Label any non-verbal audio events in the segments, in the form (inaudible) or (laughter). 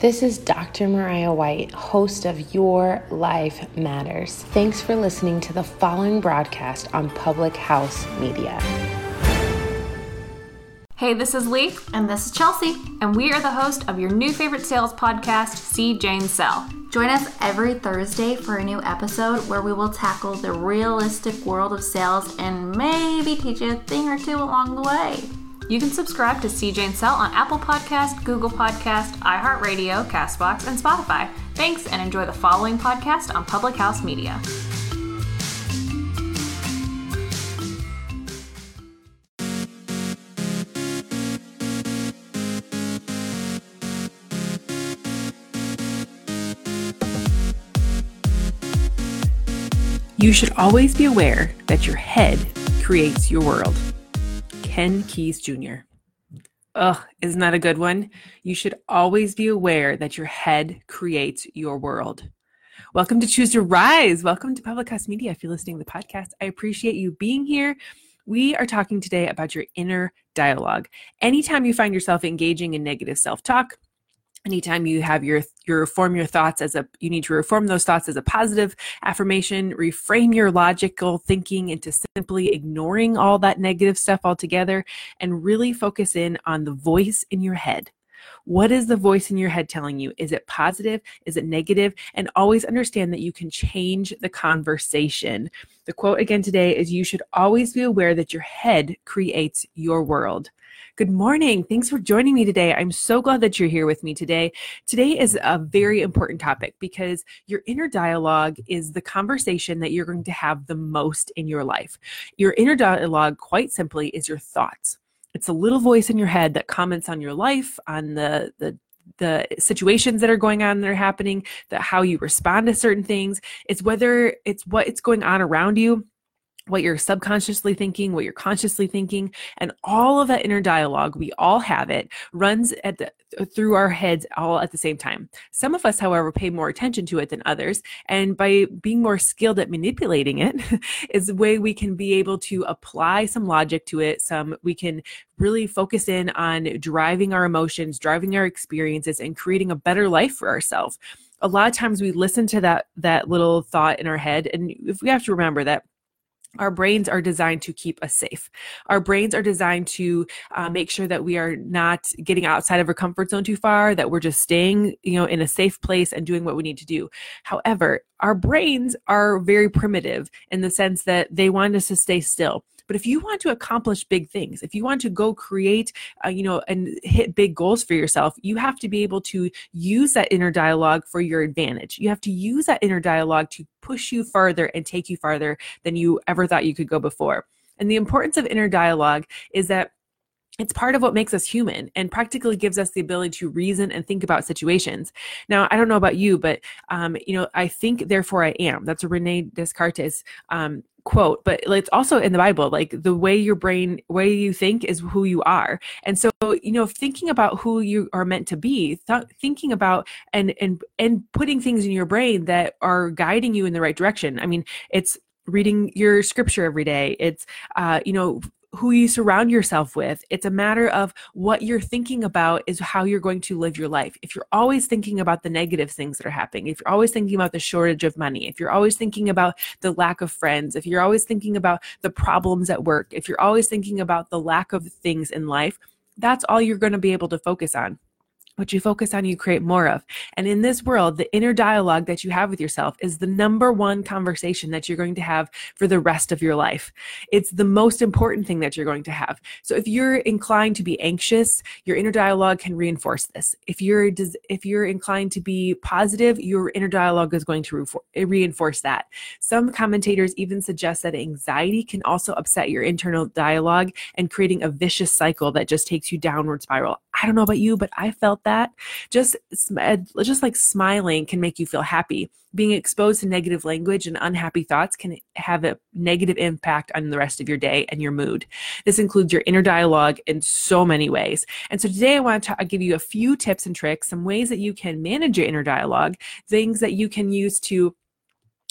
This is Dr. Mariah White, host of Your Life Matters. Thanks for listening to the following broadcast on Public House Media. Hey, this is Lee. And this is Chelsea. And we are the host of your new favorite sales podcast, See Jane Sell. Join us every Thursday for a new episode where we will tackle the realistic world of sales and maybe teach you a thing or two along the way. You can subscribe to See Jane Sell on Apple Podcast, Google Podcast, iHeartRadio, Castbox, and Spotify. Thanks, and enjoy the following podcast on Public House Media. You should always be aware that your head creates your world. Ken Keyes Jr. Ugh, isn't that a good one? You should always be aware that your head creates your world. Welcome to Choose to Rise. Welcome to Public House Media. If you're listening to the podcast, I appreciate you being here. We are talking today about your inner dialogue. Anytime you find yourself engaging in negative self talk, anytime you have your your reform your thoughts as a you need to reform those thoughts as a positive affirmation reframe your logical thinking into simply ignoring all that negative stuff altogether and really focus in on the voice in your head what is the voice in your head telling you? Is it positive? Is it negative? And always understand that you can change the conversation. The quote again today is You should always be aware that your head creates your world. Good morning. Thanks for joining me today. I'm so glad that you're here with me today. Today is a very important topic because your inner dialogue is the conversation that you're going to have the most in your life. Your inner dialogue, quite simply, is your thoughts. It's a little voice in your head that comments on your life, on the, the the situations that are going on that are happening, that how you respond to certain things. It's whether it's what it's going on around you what you're subconsciously thinking, what you're consciously thinking, and all of that inner dialogue, we all have it, runs at the, uh, through our heads all at the same time. Some of us, however, pay more attention to it than others, and by being more skilled at manipulating it, (laughs) is the way we can be able to apply some logic to it. Some we can really focus in on driving our emotions, driving our experiences, and creating a better life for ourselves. A lot of times we listen to that that little thought in our head, and if we have to remember that our brains are designed to keep us safe. Our brains are designed to uh, make sure that we are not getting outside of our comfort zone too far, that we're just staying, you know, in a safe place and doing what we need to do. However, our brains are very primitive in the sense that they want us to stay still. But if you want to accomplish big things, if you want to go create, uh, you know, and hit big goals for yourself, you have to be able to use that inner dialogue for your advantage. You have to use that inner dialogue to push you farther and take you farther than you ever thought you could go before. And the importance of inner dialogue is that it's part of what makes us human and practically gives us the ability to reason and think about situations. Now, I don't know about you, but um, you know, I think, therefore I am. That's a Rene Descartes um, quote, but it's also in the Bible. Like the way your brain, way you think, is who you are. And so, you know, thinking about who you are meant to be, th- thinking about and and and putting things in your brain that are guiding you in the right direction. I mean, it's reading your scripture every day it's uh, you know who you surround yourself with. It's a matter of what you're thinking about is how you're going to live your life. If you're always thinking about the negative things that are happening, if you're always thinking about the shortage of money, if you're always thinking about the lack of friends, if you're always thinking about the problems at work, if you're always thinking about the lack of things in life, that's all you're going to be able to focus on what you focus on, you create more of. And in this world, the inner dialogue that you have with yourself is the number one conversation that you're going to have for the rest of your life. It's the most important thing that you're going to have. So if you're inclined to be anxious, your inner dialogue can reinforce this. If you're if you're inclined to be positive, your inner dialogue is going to reinforce that. Some commentators even suggest that anxiety can also upset your internal dialogue and creating a vicious cycle that just takes you downward spiral. I don't know about you, but I felt that. Just, uh, just like smiling can make you feel happy. Being exposed to negative language and unhappy thoughts can have a negative impact on the rest of your day and your mood. This includes your inner dialogue in so many ways. And so today I want to uh, give you a few tips and tricks, some ways that you can manage your inner dialogue, things that you can use to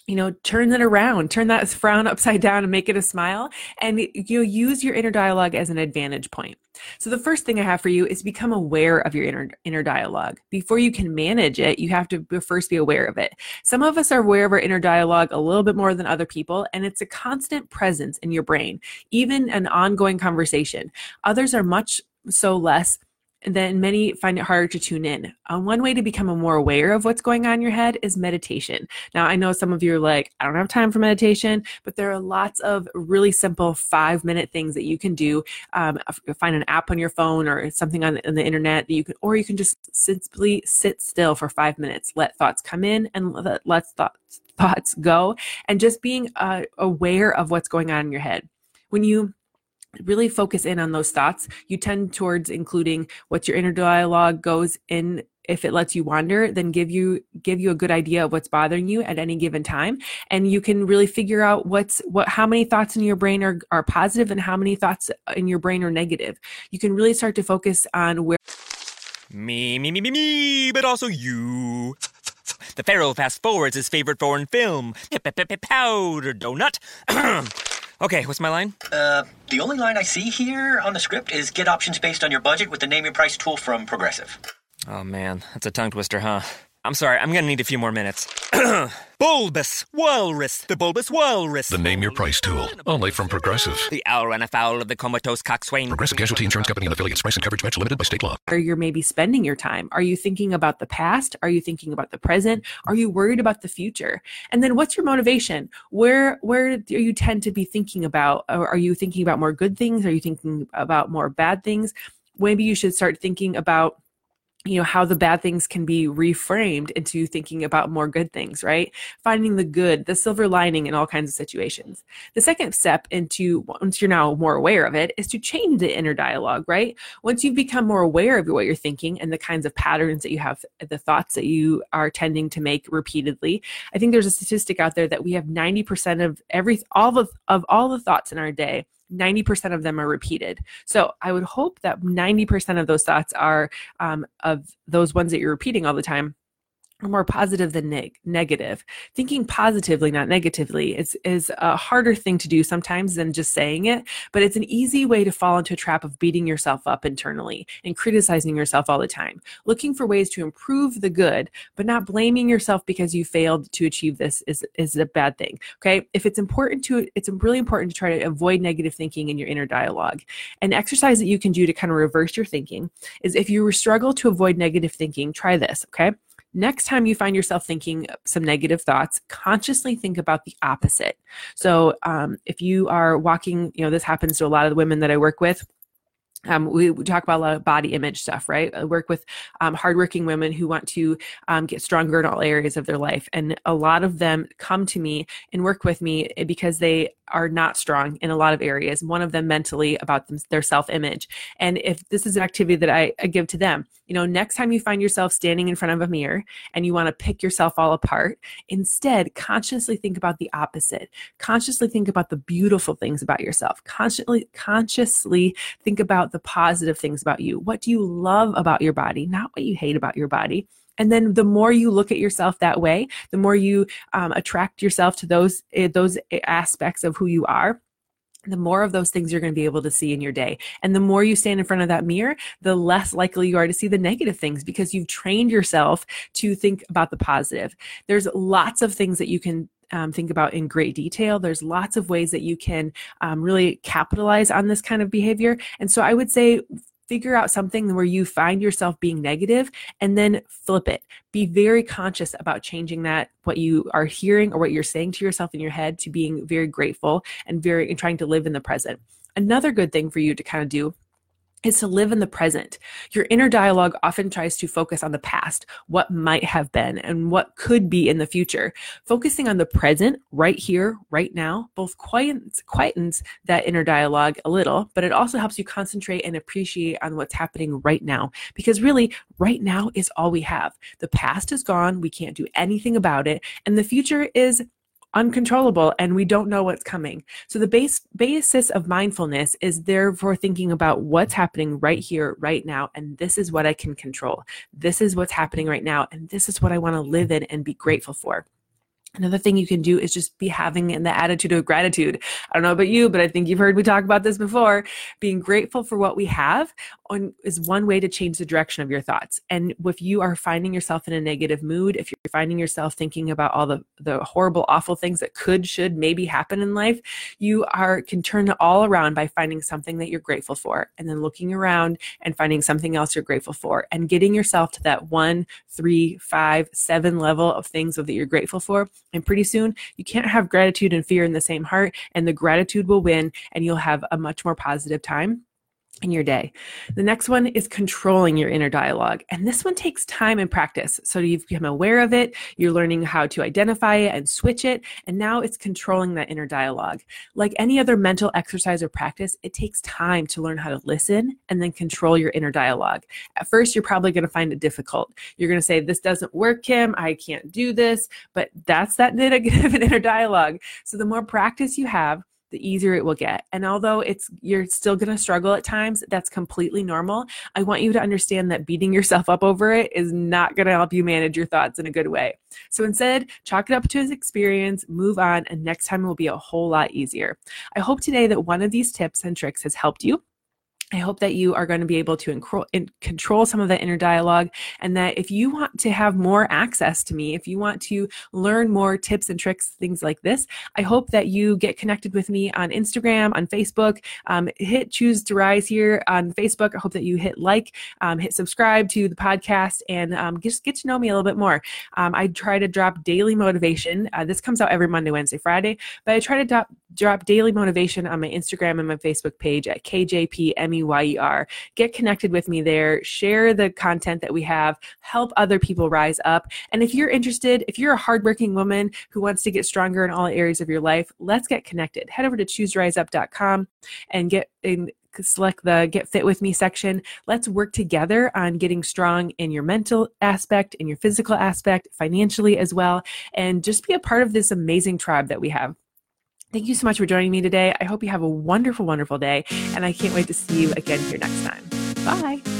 you know turn it around turn that (laughs) frown upside down and make it a smile and you use your inner dialogue as an advantage point. So the first thing i have for you is become aware of your inner inner dialogue. Before you can manage it you have to first be aware of it. Some of us are aware of our inner dialogue a little bit more than other people and it's a constant presence in your brain even an ongoing conversation. Others are much so less then many find it harder to tune in. Uh, one way to become more aware of what's going on in your head is meditation. Now, I know some of you are like, I don't have time for meditation, but there are lots of really simple five minute things that you can do. Um, find an app on your phone or something on, on the internet that you can, or you can just simply sit still for five minutes, let thoughts come in and let, let thoughts, thoughts go, and just being uh, aware of what's going on in your head. When you really focus in on those thoughts. You tend towards including what your inner dialogue goes in. If it lets you wander then give you give you a good idea of what's bothering you at any given time. And you can really figure out what's what how many thoughts in your brain are are positive and how many thoughts in your brain are negative. You can really start to focus on where me me me me me but also you. The pharaoh fast forwards his favorite foreign film. Powder donut (clears throat) Okay, what's my line? Uh, the only line I see here on the script is get options based on your budget with the name your price tool from Progressive. Oh man, that's a tongue twister, huh? I'm sorry, I'm gonna need a few more minutes. (clears throat) bulbous Walrus, the Bulbous Walrus. The name your price tool, only from Progressive. The owl ran afoul of the comatose coxswain. Progressive Casualty Insurance Company and affiliates. Price and coverage match limited by state law. Or you're maybe spending your time. Are you thinking about the past? Are you thinking about the present? Are you worried about the future? And then what's your motivation? Where where do you tend to be thinking about? Are you thinking about more good things? Are you thinking about more bad things? Maybe you should start thinking about you know how the bad things can be reframed into thinking about more good things right? Finding the good the silver lining in all kinds of situations. The second step into once you're now more aware of it is to change the inner dialogue right? Once you've become more aware of what you're thinking and the kinds of patterns that you have the thoughts that you are tending to make repeatedly i think there's a statistic out there that we have 90% of every all of, of all the thoughts in our day 90% of them are repeated. So I would hope that 90% of those thoughts are um, of those ones that you're repeating all the time are more positive than neg- negative. Thinking positively, not negatively, is, is a harder thing to do sometimes than just saying it, but it's an easy way to fall into a trap of beating yourself up internally and criticizing yourself all the time. Looking for ways to improve the good, but not blaming yourself because you failed to achieve this is, is a bad thing. Okay. If it's important to, it's really important to try to avoid negative thinking in your inner dialogue. An exercise that you can do to kind of reverse your thinking is if you struggle to avoid negative thinking, try this. Okay next time you find yourself thinking some negative thoughts, consciously think about the opposite. So um, if you are walking, you know, this happens to a lot of the women that I work with. Um, we, we, talk about a lot of body image stuff, right? I work with um, hardworking women who want to um, get stronger in all areas of their life. And a lot of them come to me and work with me because they are not strong in a lot of areas. One of them mentally about them, their self image. And if this is an activity that I, I give to them, you know, next time you find yourself standing in front of a mirror and you want to pick yourself all apart, instead consciously think about the opposite. Consciously think about the beautiful things about yourself. Consciously, consciously think about the positive things about you. What do you love about your body, not what you hate about your body? and then the more you look at yourself that way the more you um, attract yourself to those uh, those aspects of who you are the more of those things you're going to be able to see in your day. And the more you stand in front of that mirror, the less likely you are to see the negative things because you've trained yourself to think about the positive. There's lots of things that you can um, think about in great detail. There's lots of ways that you can um, really capitalize on this kind of behavior. And so I would say figure out something where you find yourself being negative and then flip it. Be very conscious about changing that, what you are hearing or what you're saying to yourself in your head, to being very grateful and very and trying to live in the present. Another good thing for you to kind of do is to live in the present. Your inner dialogue often tries to focus on the past, what might have been, and what could be in the future. Focusing on the present, right here, right now, both quietens, quietens that inner dialogue a little, but it also helps you concentrate and appreciate on what's happening right now. Because really, right now is all we have. The past is gone, we can't do anything about it, and the future is uncontrollable and we don't know what's coming. So the base basis of mindfulness is therefore thinking about what's happening right here, right now, and this is what I can control. This is what's happening right now, and this is what I want to live in and be grateful for. Another thing you can do is just be having in the attitude of gratitude. I don't know about you, but I think you've heard me talk about this before. Being grateful for what we have on, is one way to change the direction of your thoughts. And if you are finding yourself in a negative mood, if you're finding yourself thinking about all the, the horrible, awful things that could, should, maybe happen in life, you are can turn it all around by finding something that you're grateful for and then looking around and finding something else you're grateful for and getting yourself to that one, three, five, seven level of things that you're grateful for and pretty soon, you can't have gratitude and fear in the same heart, and the gratitude will win, and you'll have a much more positive time in your day. The next one is controlling your inner dialogue. And this one takes time and practice. So you've become aware of it, you're learning how to identify it and switch it, and now it's controlling that inner dialogue. Like any other mental exercise or practice, it takes time to learn how to listen and then control your inner dialogue. At first, you're probably going to find it difficult. You're going to say, This doesn't work, Kim, I can't do this, but that's that (laughs) negative inner dialogue. So the more practice you have, the easier it will get. And although it's you're still going to struggle at times, that's completely normal. I want you to understand that beating yourself up over it is not going to help you manage your thoughts in a good way. So instead, chalk it up to his experience, move on, and next time will be a whole lot easier. I hope today that one of these tips and tricks has helped you. I hope that you are going to be able to control some of that inner dialogue and that if you want to have more access to me, if you want to learn more tips and tricks, things like this, I hope that you get connected with me on Instagram, on Facebook. Um, hit Choose to Rise here on Facebook. I hope that you hit like, um, hit subscribe to the podcast, and um, just get to know me a little bit more. Um, I try to drop daily motivation. Uh, this comes out every Monday, Wednesday, Friday, but I try to drop, drop daily motivation on my Instagram and my Facebook page at KJPME M-E-Y-E-R. Get connected with me there. Share the content that we have. Help other people rise up. And if you're interested, if you're a hardworking woman who wants to get stronger in all areas of your life, let's get connected. Head over to chooseriseup.com and get in select the get fit with me section let's work together on getting strong in your mental aspect in your physical aspect financially as well and just be a part of this amazing tribe that we have Thank you so much for joining me today. I hope you have a wonderful, wonderful day, and I can't wait to see you again here next time. Bye.